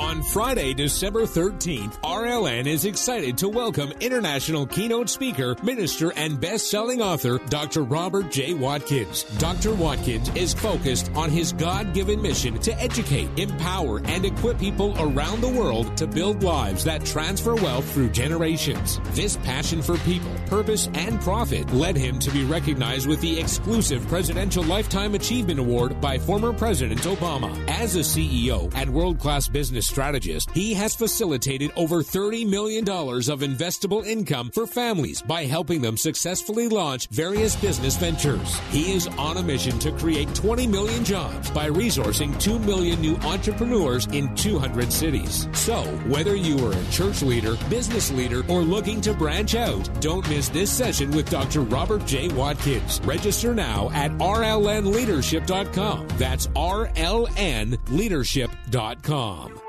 On Friday, December 13th, RLN is excited to welcome international keynote speaker, minister, and best-selling author, Dr. Robert J. Watkins. Dr. Watkins is focused on his God-given mission to educate, empower, and equip people around the world to build lives that transfer wealth through generations. This passion for people, purpose, and profit led him to be recognized with the exclusive Presidential Lifetime Achievement Award by former President Obama. As a CEO and world-class business strategist, he has facilitated over $30 million of investable income for families by helping them successfully launch various business ventures. He is on a mission to create 20 million jobs by resourcing 2 million new entrepreneurs in 200 cities. So, whether you are a church leader, business leader, or looking to branch out, don't miss this session with Dr. Robert J. Watkins. Register now at rlnleadership.com. That's rlnleadership.com.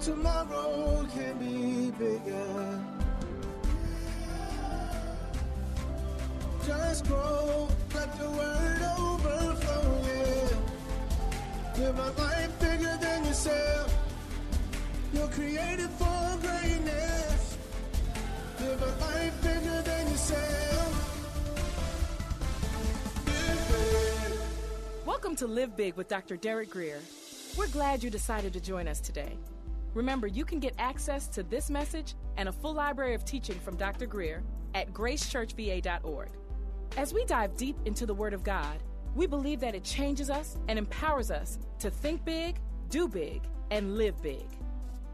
tomorrow can be bigger. Just grow, let the word overflow, yeah. Live a life bigger than yourself. You're created for greatness. Live a life bigger than yourself. Welcome to Live Big with Dr. Derek Grier. We're glad you decided to join us today. Remember, you can get access to this message and a full library of teaching from Dr. Grier at gracechurchva.org. As we dive deep into the Word of God, we believe that it changes us and empowers us to think big, do big, and live big.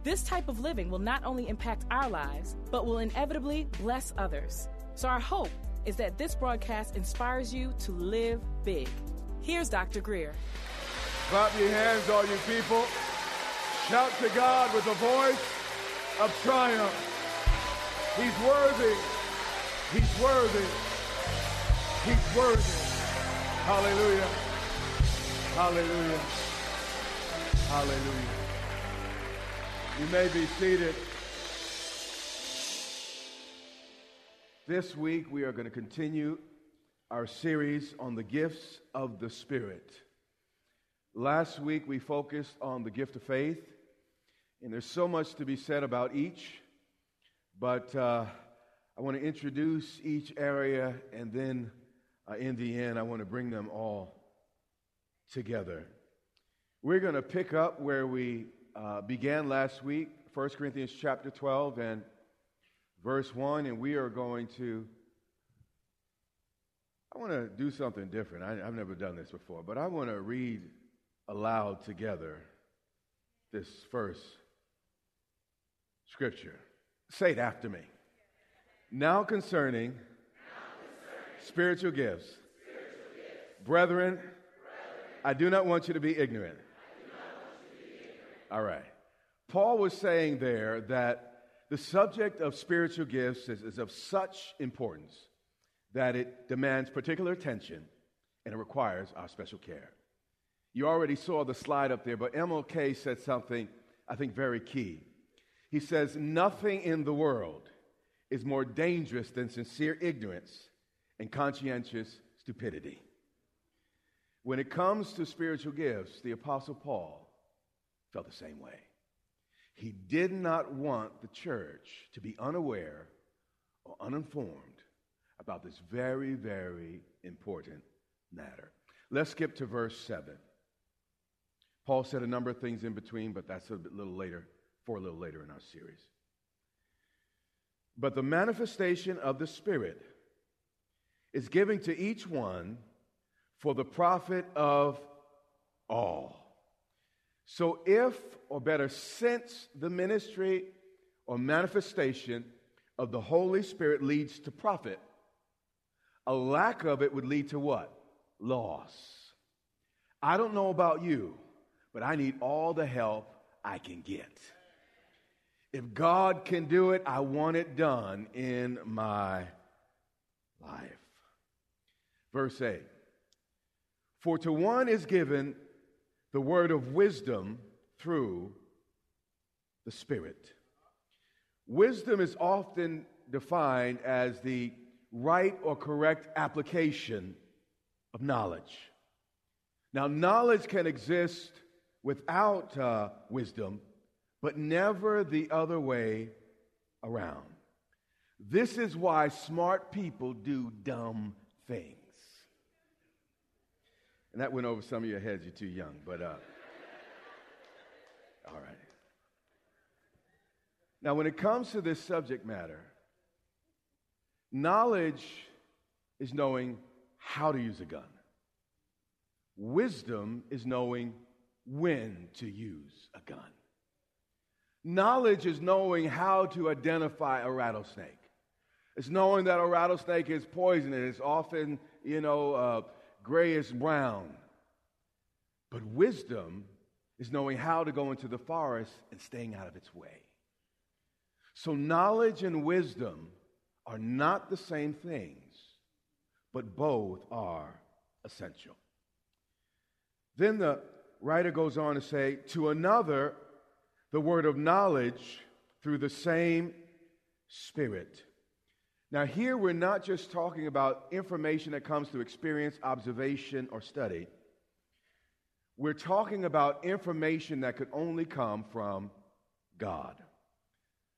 This type of living will not only impact our lives, but will inevitably bless others. So, our hope is that this broadcast inspires you to live big. Here's Dr. Grier. Clap your hands, all you people. Shout to God with a voice of triumph. He's worthy. He's worthy. He's worthy. Hallelujah. Hallelujah. Hallelujah. You may be seated. This week we are going to continue our series on the gifts of the Spirit. Last week we focused on the gift of faith. And there's so much to be said about each, but uh, I want to introduce each area, and then uh, in the end, I want to bring them all together. We're going to pick up where we uh, began last week, 1 Corinthians chapter 12 and verse 1, and we are going to. I want to do something different. I, I've never done this before, but I want to read aloud together this first scripture. Say it after me. Now concerning, spiritual, gifts. Brethren, I do not want you to be ignorant. All right. Paul was saying there that the subject of spiritual gifts is, is of such importance that it demands particular attention and it requires our special care. You already saw the slide up there, but MLK said something I think very key. He says, Nothing in the world is more dangerous than sincere ignorance and conscientious stupidity. When it comes to spiritual gifts, the Apostle Paul felt the same way. He did not want the church to be unaware or uninformed about this very, very important matter. Let's skip to verse 7. Paul said a number of things in between, but that's a little later for a little later in our series. But the manifestation of the Spirit is given to each one for the profit of all. So, if, or better, since the ministry or manifestation of the Holy Spirit leads to profit, a lack of it would lead to what? loss. I don't know about you, but I need all the help I can get. If God can do it, I want it done in my life. Verse 8 For to one is given the word of wisdom through the Spirit. Wisdom is often defined as the right or correct application of knowledge. Now, knowledge can exist without uh, wisdom, but never the other way around. This is why smart people do dumb things. And that went over some of your heads, you're too young, but uh, all right. Now, when it comes to this subject matter, knowledge is knowing how to use a gun, wisdom is knowing when to use a gun. Knowledge is knowing how to identify a rattlesnake. It's knowing that a rattlesnake is poisonous. It's often, you know, uh, grayish brown. But wisdom is knowing how to go into the forest and staying out of its way. So, knowledge and wisdom are not the same things, but both are essential. Then the writer goes on to say, To another, the word of knowledge through the same Spirit. Now, here we're not just talking about information that comes through experience, observation, or study. We're talking about information that could only come from God.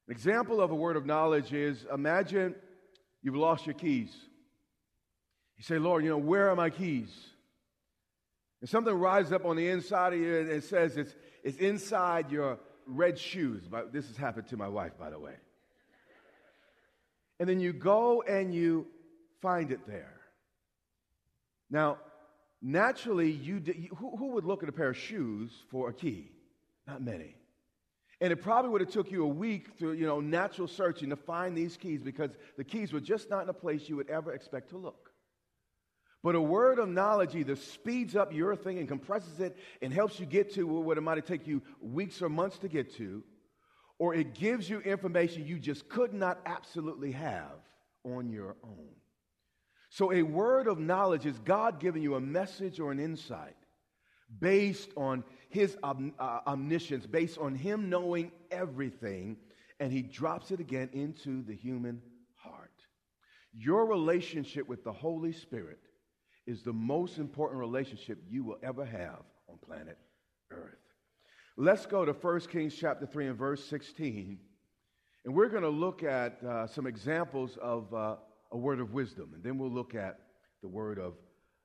An example of a word of knowledge is imagine you've lost your keys. You say, Lord, you know, where are my keys? And something rises up on the inside of you and says it's, it's inside your red shoes. This has happened to my wife, by the way. And then you go and you find it there. Now, naturally, you, who, who would look at a pair of shoes for a key? Not many. And it probably would have took you a week through, you know, natural searching to find these keys because the keys were just not in a place you would ever expect to look. But a word of knowledge either speeds up your thing and compresses it and helps you get to what it might take you weeks or months to get to, or it gives you information you just could not absolutely have on your own. So, a word of knowledge is God giving you a message or an insight based on His om- uh, omniscience, based on Him knowing everything, and He drops it again into the human heart. Your relationship with the Holy Spirit is the most important relationship you will ever have on planet Earth. Let's go to 1 Kings chapter 3 and verse 16. And we're going to look at uh, some examples of uh, a word of wisdom, and then we'll look at the word of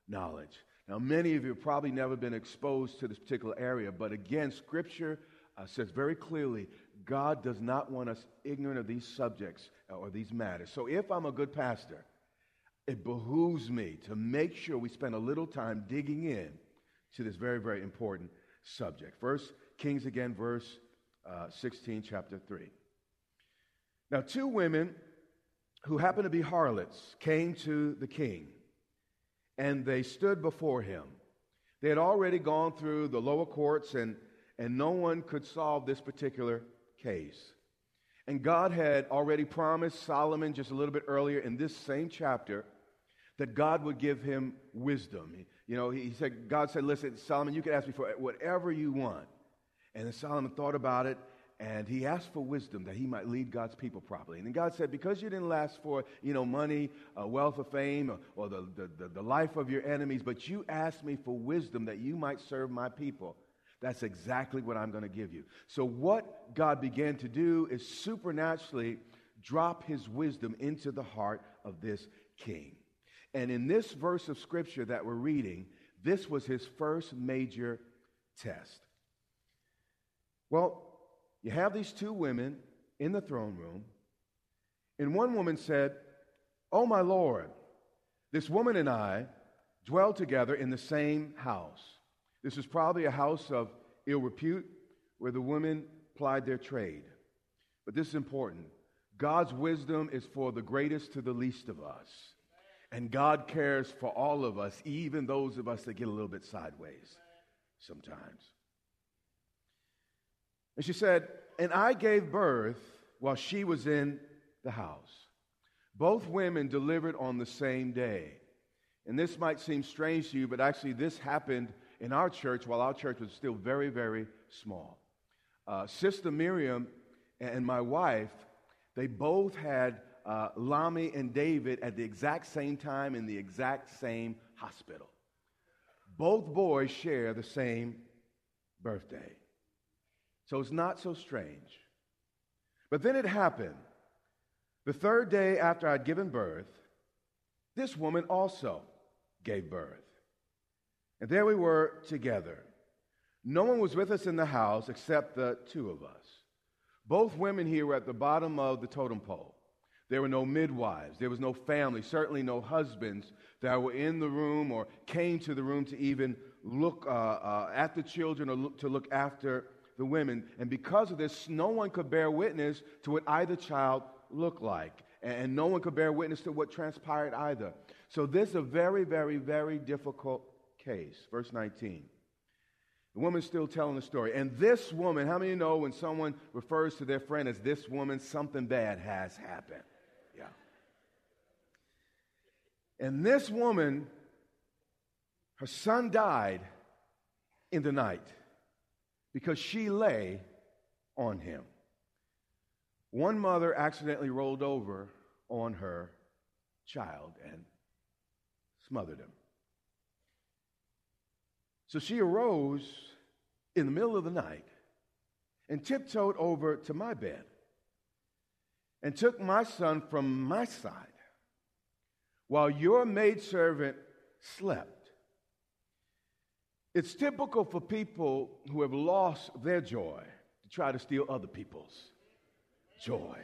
knowledge. Now, many of you have probably never been exposed to this particular area, but again, Scripture uh, says very clearly God does not want us ignorant of these subjects or these matters. So, if I'm a good pastor, it behooves me to make sure we spend a little time digging in to this very, very important subject. First Kings again, verse uh, 16, chapter 3. Now, two women who happened to be harlots came to the king, and they stood before him. They had already gone through the lower courts, and, and no one could solve this particular case. And God had already promised Solomon just a little bit earlier in this same chapter that God would give him wisdom. You know, he said, God said, listen, Solomon, you can ask me for whatever you want. And then Solomon thought about it and he asked for wisdom that he might lead God's people properly. And then God said, because you didn't ask for, you know, money, uh, wealth or fame, or, or the, the, the, the life of your enemies, but you asked me for wisdom that you might serve my people. That's exactly what I'm going to give you. So, what God began to do is supernaturally drop his wisdom into the heart of this king. And in this verse of scripture that we're reading, this was his first major test. Well, you have these two women in the throne room, and one woman said, Oh, my Lord, this woman and I dwell together in the same house. This is probably a house of ill repute where the women plied their trade. But this is important God's wisdom is for the greatest to the least of us. And God cares for all of us, even those of us that get a little bit sideways sometimes. And she said, And I gave birth while she was in the house. Both women delivered on the same day. And this might seem strange to you, but actually, this happened in our church while our church was still very, very small. Uh, Sister Miriam and my wife, they both had uh, Lami and David at the exact same time in the exact same hospital. Both boys share the same birthday. So it's not so strange. But then it happened. The third day after I'd given birth, this woman also gave birth. And there we were together. No one was with us in the house except the two of us. Both women here were at the bottom of the totem pole. There were no midwives. There was no family, certainly no husbands that were in the room or came to the room to even look uh, uh, at the children or look, to look after the women. And because of this, no one could bear witness to what either child looked like. And no one could bear witness to what transpired either. So this is a very, very, very difficult case. Verse 19. The woman's still telling the story. And this woman, how many know when someone refers to their friend as this woman, something bad has happened? Yeah. And this woman, her son died in the night because she lay on him. One mother accidentally rolled over on her child and smothered him. So she arose in the middle of the night and tiptoed over to my bed and took my son from my side while your maidservant slept. It's typical for people who have lost their joy to try to steal other people's joy.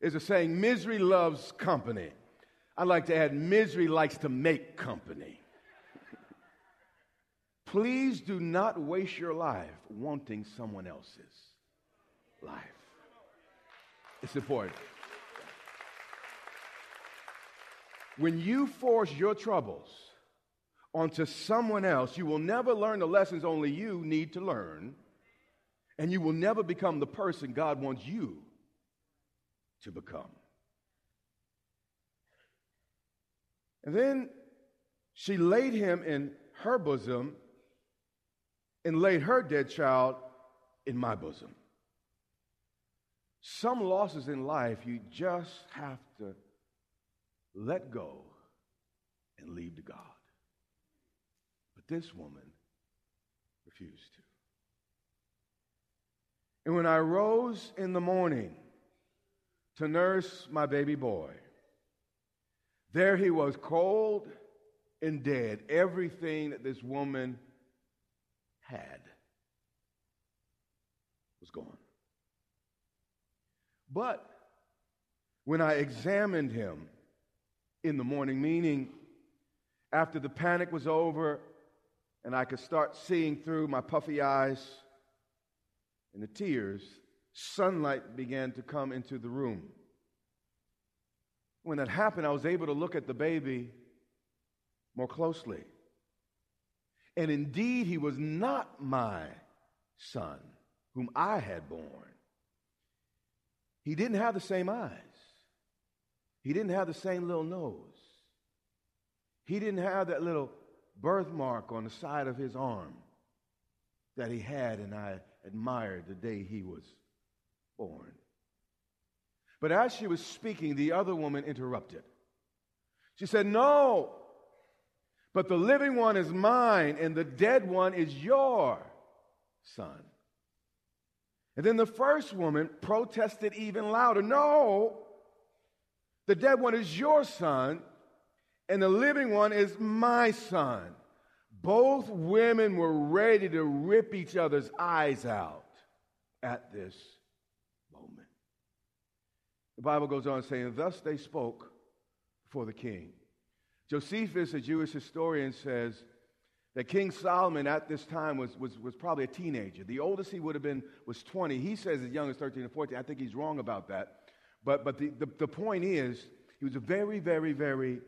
There's a saying, misery loves company. I'd like to add, misery likes to make company. Please do not waste your life wanting someone else's life. It's important. When you force your troubles onto someone else, you will never learn the lessons only you need to learn, and you will never become the person God wants you to become. And then she laid him in her bosom and laid her dead child in my bosom. Some losses in life you just have to let go and leave to God. But this woman refused to. And when I rose in the morning to nurse my baby boy, there he was, cold and dead. Everything that this woman had was gone. But when I examined him in the morning, meaning after the panic was over and I could start seeing through my puffy eyes and the tears, sunlight began to come into the room. When that happened, I was able to look at the baby more closely. And indeed, he was not my son, whom I had born. He didn't have the same eyes. He didn't have the same little nose. He didn't have that little birthmark on the side of his arm that he had, and I admired the day he was born. But as she was speaking, the other woman interrupted. She said, No, but the living one is mine, and the dead one is your son. And then the first woman protested even louder No, the dead one is your son, and the living one is my son. Both women were ready to rip each other's eyes out at this moment. The Bible goes on saying, Thus they spoke for the king. Josephus, a Jewish historian, says that King Solomon at this time was, was, was probably a teenager. The oldest he would have been was 20. He says as young as 13 or 14. I think he's wrong about that. But, but the, the, the point is, he was a very, very, very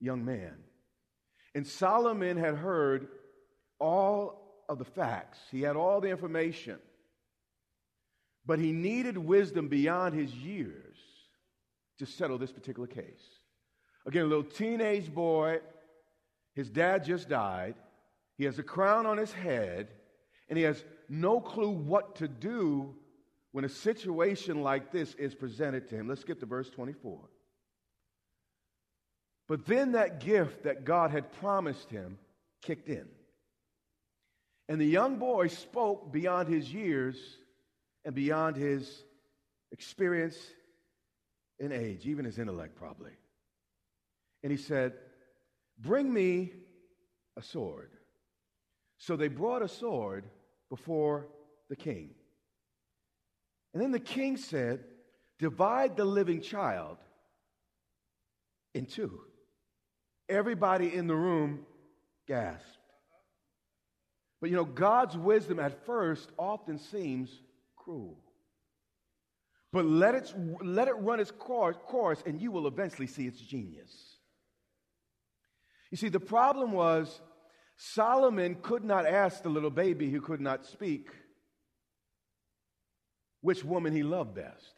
young man. And Solomon had heard all of the facts, he had all the information. But he needed wisdom beyond his years to settle this particular case. Again, a little teenage boy, his dad just died, he has a crown on his head, and he has no clue what to do when a situation like this is presented to him. Let's get to verse 24. But then that gift that God had promised him kicked in. And the young boy spoke beyond his years and beyond his experience and age, even his intellect, probably. And he said, Bring me a sword. So they brought a sword before the king. And then the king said, Divide the living child in two. Everybody in the room gasped. But you know, God's wisdom at first often seems cruel. But let it, let it run its course, and you will eventually see its genius. You see, the problem was Solomon could not ask the little baby who could not speak which woman he loved best.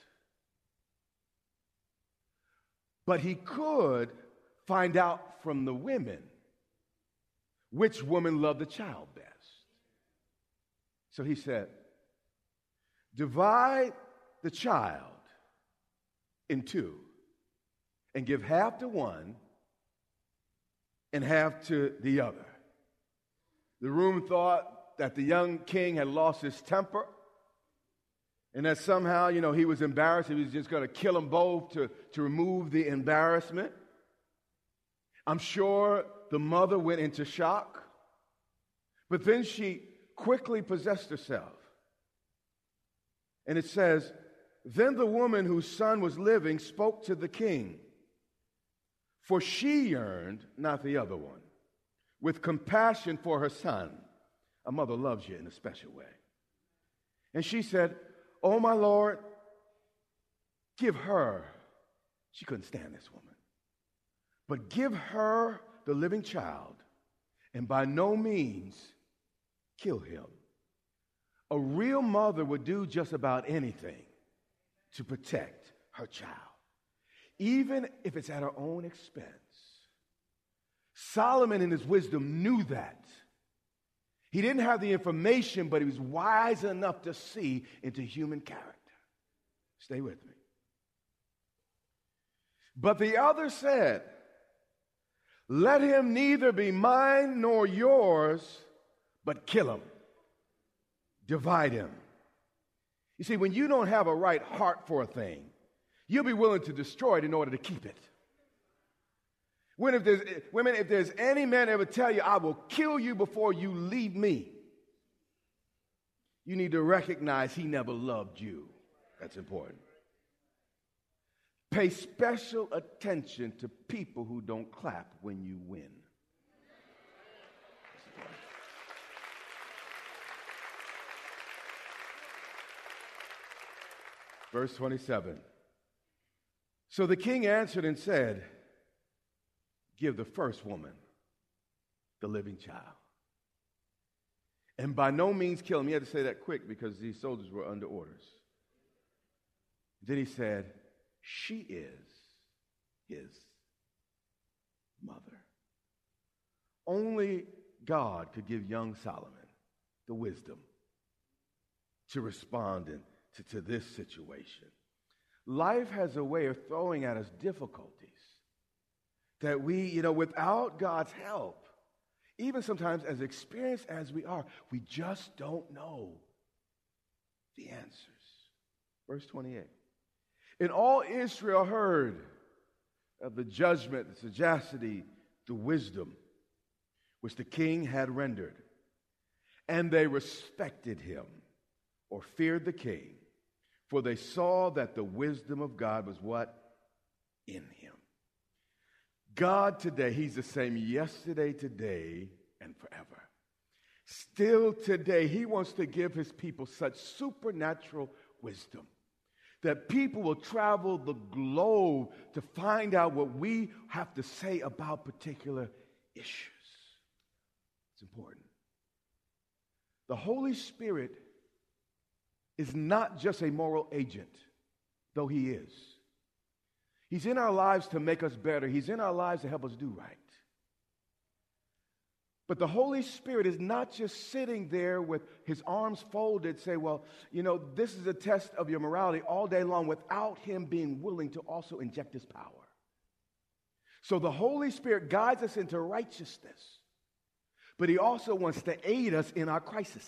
But he could find out from the women which woman loved the child best. So he said, Divide the child in two and give half to one and half to the other. The room thought that the young king had lost his temper and that somehow, you know, he was embarrassed. He was just going to kill them both to, to remove the embarrassment. I'm sure the mother went into shock, but then she quickly possessed herself. And it says, Then the woman whose son was living spoke to the king, for she yearned, not the other one, with compassion for her son. A mother loves you in a special way. And she said, Oh, my Lord, give her, she couldn't stand this woman, but give her the living child, and by no means kill him. A real mother would do just about anything to protect her child, even if it's at her own expense. Solomon, in his wisdom, knew that. He didn't have the information, but he was wise enough to see into human character. Stay with me. But the other said, Let him neither be mine nor yours, but kill him. Divide him. You see, when you don't have a right heart for a thing, you'll be willing to destroy it in order to keep it. When if there's, women, if there's any man ever tell you, I will kill you before you leave me, you need to recognize he never loved you. That's important. Pay special attention to people who don't clap when you win. Verse 27. So the king answered and said, give the first woman the living child. And by no means kill him. He had to say that quick because these soldiers were under orders. Then he said, She is his mother. Only God could give young Solomon the wisdom to respond in, to, to this situation. Life has a way of throwing at us difficulties that we, you know, without God's help, even sometimes as experienced as we are, we just don't know the answers. Verse 28. And all Israel heard of the judgment, the sagacity, the wisdom which the king had rendered. And they respected him or feared the king, for they saw that the wisdom of God was what? In him. God today, He's the same yesterday, today, and forever. Still today, He wants to give His people such supernatural wisdom that people will travel the globe to find out what we have to say about particular issues. It's important. The Holy Spirit is not just a moral agent, though He is. He's in our lives to make us better, He's in our lives to help us do right. But the Holy Spirit is not just sitting there with his arms folded, say, Well, you know, this is a test of your morality all day long without him being willing to also inject his power. So the Holy Spirit guides us into righteousness, but he also wants to aid us in our crises.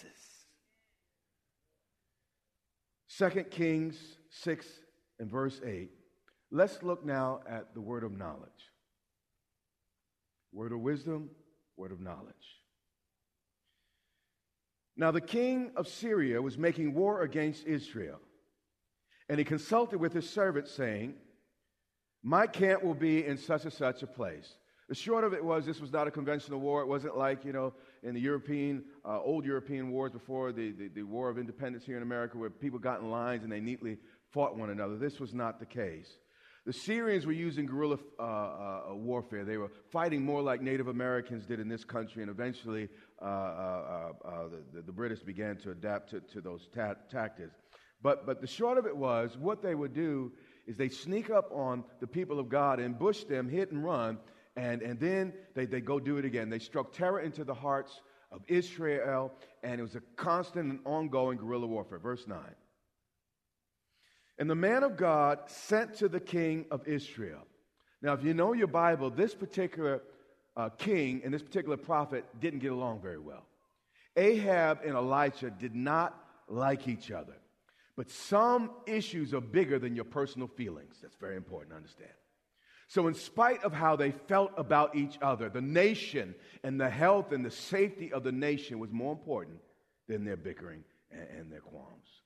2 Kings 6 and verse 8. Let's look now at the word of knowledge. Word of wisdom, word of knowledge. Now, the king of Syria was making war against Israel, and he consulted with his servants, saying, My camp will be in such and such a place. The short of it was this was not a conventional war. It wasn't like, you know, in the European, uh, old European wars before the, the, the War of Independence here in America, where people got in lines and they neatly fought one another. This was not the case. The Syrians were using guerrilla uh, uh, warfare. They were fighting more like Native Americans did in this country, and eventually uh, uh, uh, uh the, the, British began to adapt to, to those ta- tactics. But, but the short of it was, what they would do is they sneak up on the people of God, ambush them, hit and run, and, and then they, they go do it again. They struck terror into the hearts of Israel, and it was a constant and ongoing guerrilla warfare. Verse 9. And the man of God sent to the king of Israel. Now, if you know your Bible, this particular uh, king and this particular prophet didn't get along very well. Ahab and Elijah did not like each other. But some issues are bigger than your personal feelings. That's very important to understand. So, in spite of how they felt about each other, the nation and the health and the safety of the nation was more important than their bickering and, and their qualms.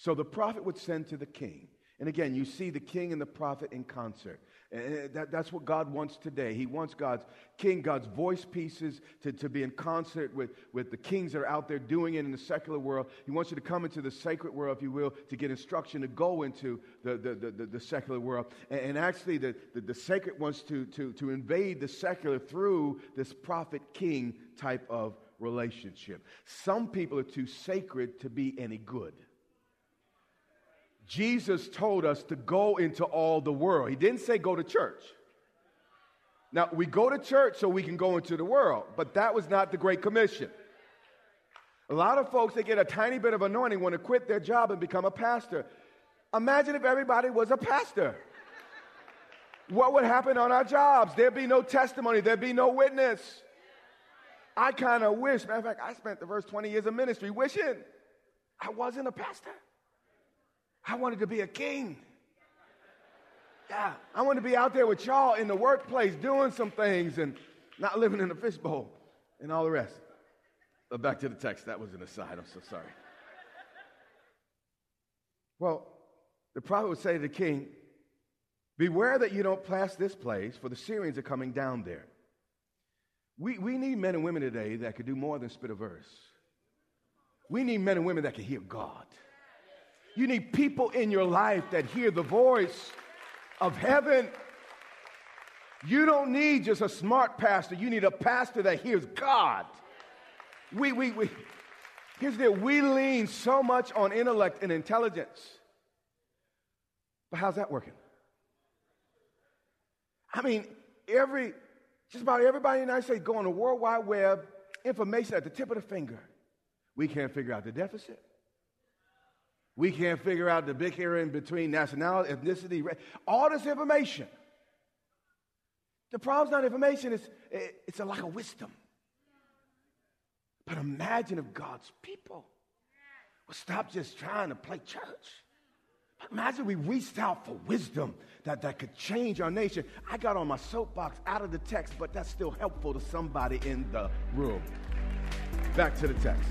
So the prophet would send to the king. And again, you see the king and the prophet in concert. And that, that's what God wants today. He wants God's king, God's voice pieces to, to be in concert with, with the kings that are out there doing it in the secular world. He wants you to come into the sacred world, if you will, to get instruction to go into the, the, the, the secular world. And, and actually, the, the, the, sacred wants to, to, to invade the secular through this prophet king type of relationship. Some people are too sacred to be any good. Jesus told us to go into all the world. He didn't say go to church. Now, we go to church so we can go into the world, but that was not the Great Commission. A lot of folks that get a tiny bit of anointing want to quit their job and become a pastor. Imagine if everybody was a pastor. What would happen on our jobs? There'd be no testimony, there'd be no witness. I kind of wish, matter of fact, I spent the first 20 years of ministry wishing I wasn't a pastor. I wanted to be a king. Yeah, I wanted to be out there with y'all in the workplace doing some things and not living in a fishbowl and all the rest. But back to the text. That was an aside. I'm so sorry. Well, the prophet would say to the king, Beware that you don't pass this place, for the Syrians are coming down there. We, we need men and women today that could do more than spit a verse. We need men and women that can hear God. You need people in your life that hear the voice of heaven. You don't need just a smart pastor, you need a pastor that hears God. We, we, we, here's the we lean so much on intellect and intelligence. But how's that working? I mean, every, just about everybody in the United States go on the World Wide Web, information at the tip of the finger. We can't figure out the deficit. We can't figure out the big in between nationality, ethnicity, all this information. The problem's not information, it's, it's a lack of wisdom. But imagine if God's people would stop just trying to play church. Imagine we reached out for wisdom that, that could change our nation. I got on my soapbox out of the text, but that's still helpful to somebody in the room. Back to the text.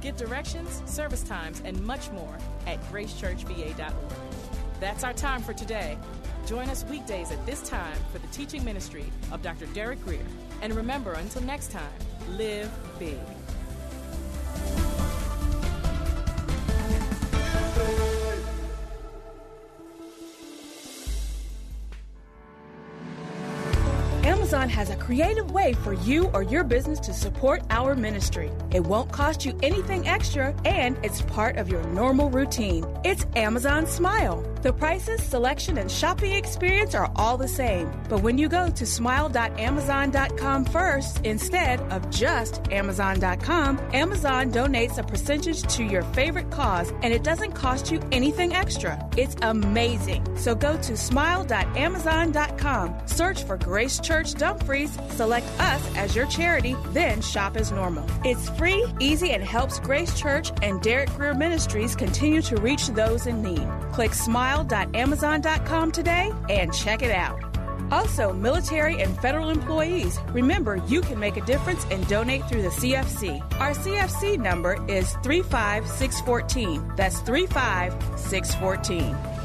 Get directions, service times, and much more at gracechurchva.org. That's our time for today. Join us weekdays at this time for the teaching ministry of Dr. Derek Grier. And remember, until next time, live big. Amazon has a creative way for you or your business to support our ministry. It won't cost you anything extra, and it's part of your normal routine. It's Amazon Smile. The prices, selection, and shopping experience are all the same. But when you go to smile.amazon.com first, instead of just Amazon.com, Amazon donates a percentage to your favorite cause, and it doesn't cost you anything extra. It's amazing. So go to smile.amazon.com, search for Grace Church Dumfries, select us as your charity, then shop as normal. It's free, easy, and helps Grace Church and Derek Grier Ministries continue to reach those in need. Click smile.amazon.com today and check it out. Also, military and federal employees, remember you can make a difference and donate through the CFC. Our CFC number is 35614. That's 35614.